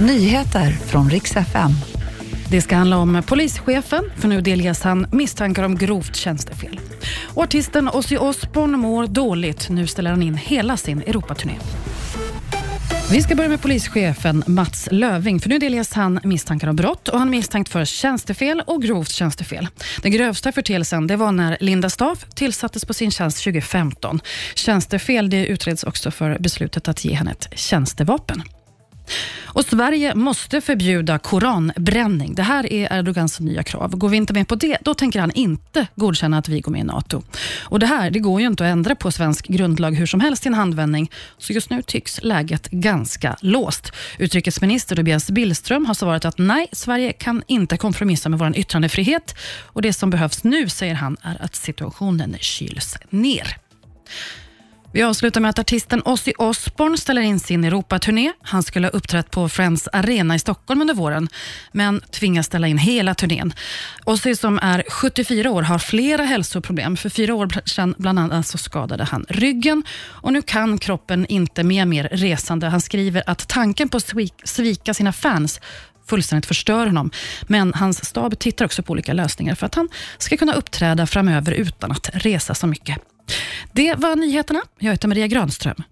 Nyheter från riks FM. Det ska handla om polischefen, för nu delges han misstankar om grovt tjänstefel. Och artisten Ozzy Osbourne mår dåligt. Nu ställer han in hela sin Europaturné. Vi ska börja med polischefen Mats Löving, för nu delges han misstankar om brott och han är misstänkt för tjänstefel och grovt tjänstefel. Den grövsta förteelsen det var när Linda Staff tillsattes på sin tjänst 2015. Tjänstefel det utreds också för beslutet att ge henne ett tjänstevapen. Och Sverige måste förbjuda koranbränning. Det här är Erdogans nya krav. Går vi inte med på det, då tänker han inte godkänna att vi går med i NATO. Och Det här det går ju inte att ändra på svensk grundlag hur som helst i en handvändning, så just nu tycks läget ganska låst. Utrikesminister Tobias Billström har svarat att nej, Sverige kan inte kompromissa med vår yttrandefrihet och det som behövs nu, säger han, är att situationen kyls ner. Vi avslutar med att artisten Ozzy Osbourne ställer in sin Europaturné. Han skulle ha uppträtt på Friends Arena i Stockholm under våren, men tvingas ställa in hela turnén. Ozzy som är 74 år har flera hälsoproblem. För fyra år sedan bland annat så skadade han ryggen och nu kan kroppen inte med mer resande. Han skriver att tanken på att svika sina fans fullständigt förstör honom. Men hans stab tittar också på olika lösningar för att han ska kunna uppträda framöver utan att resa så mycket. Det var nyheterna. Jag heter Maria Granström.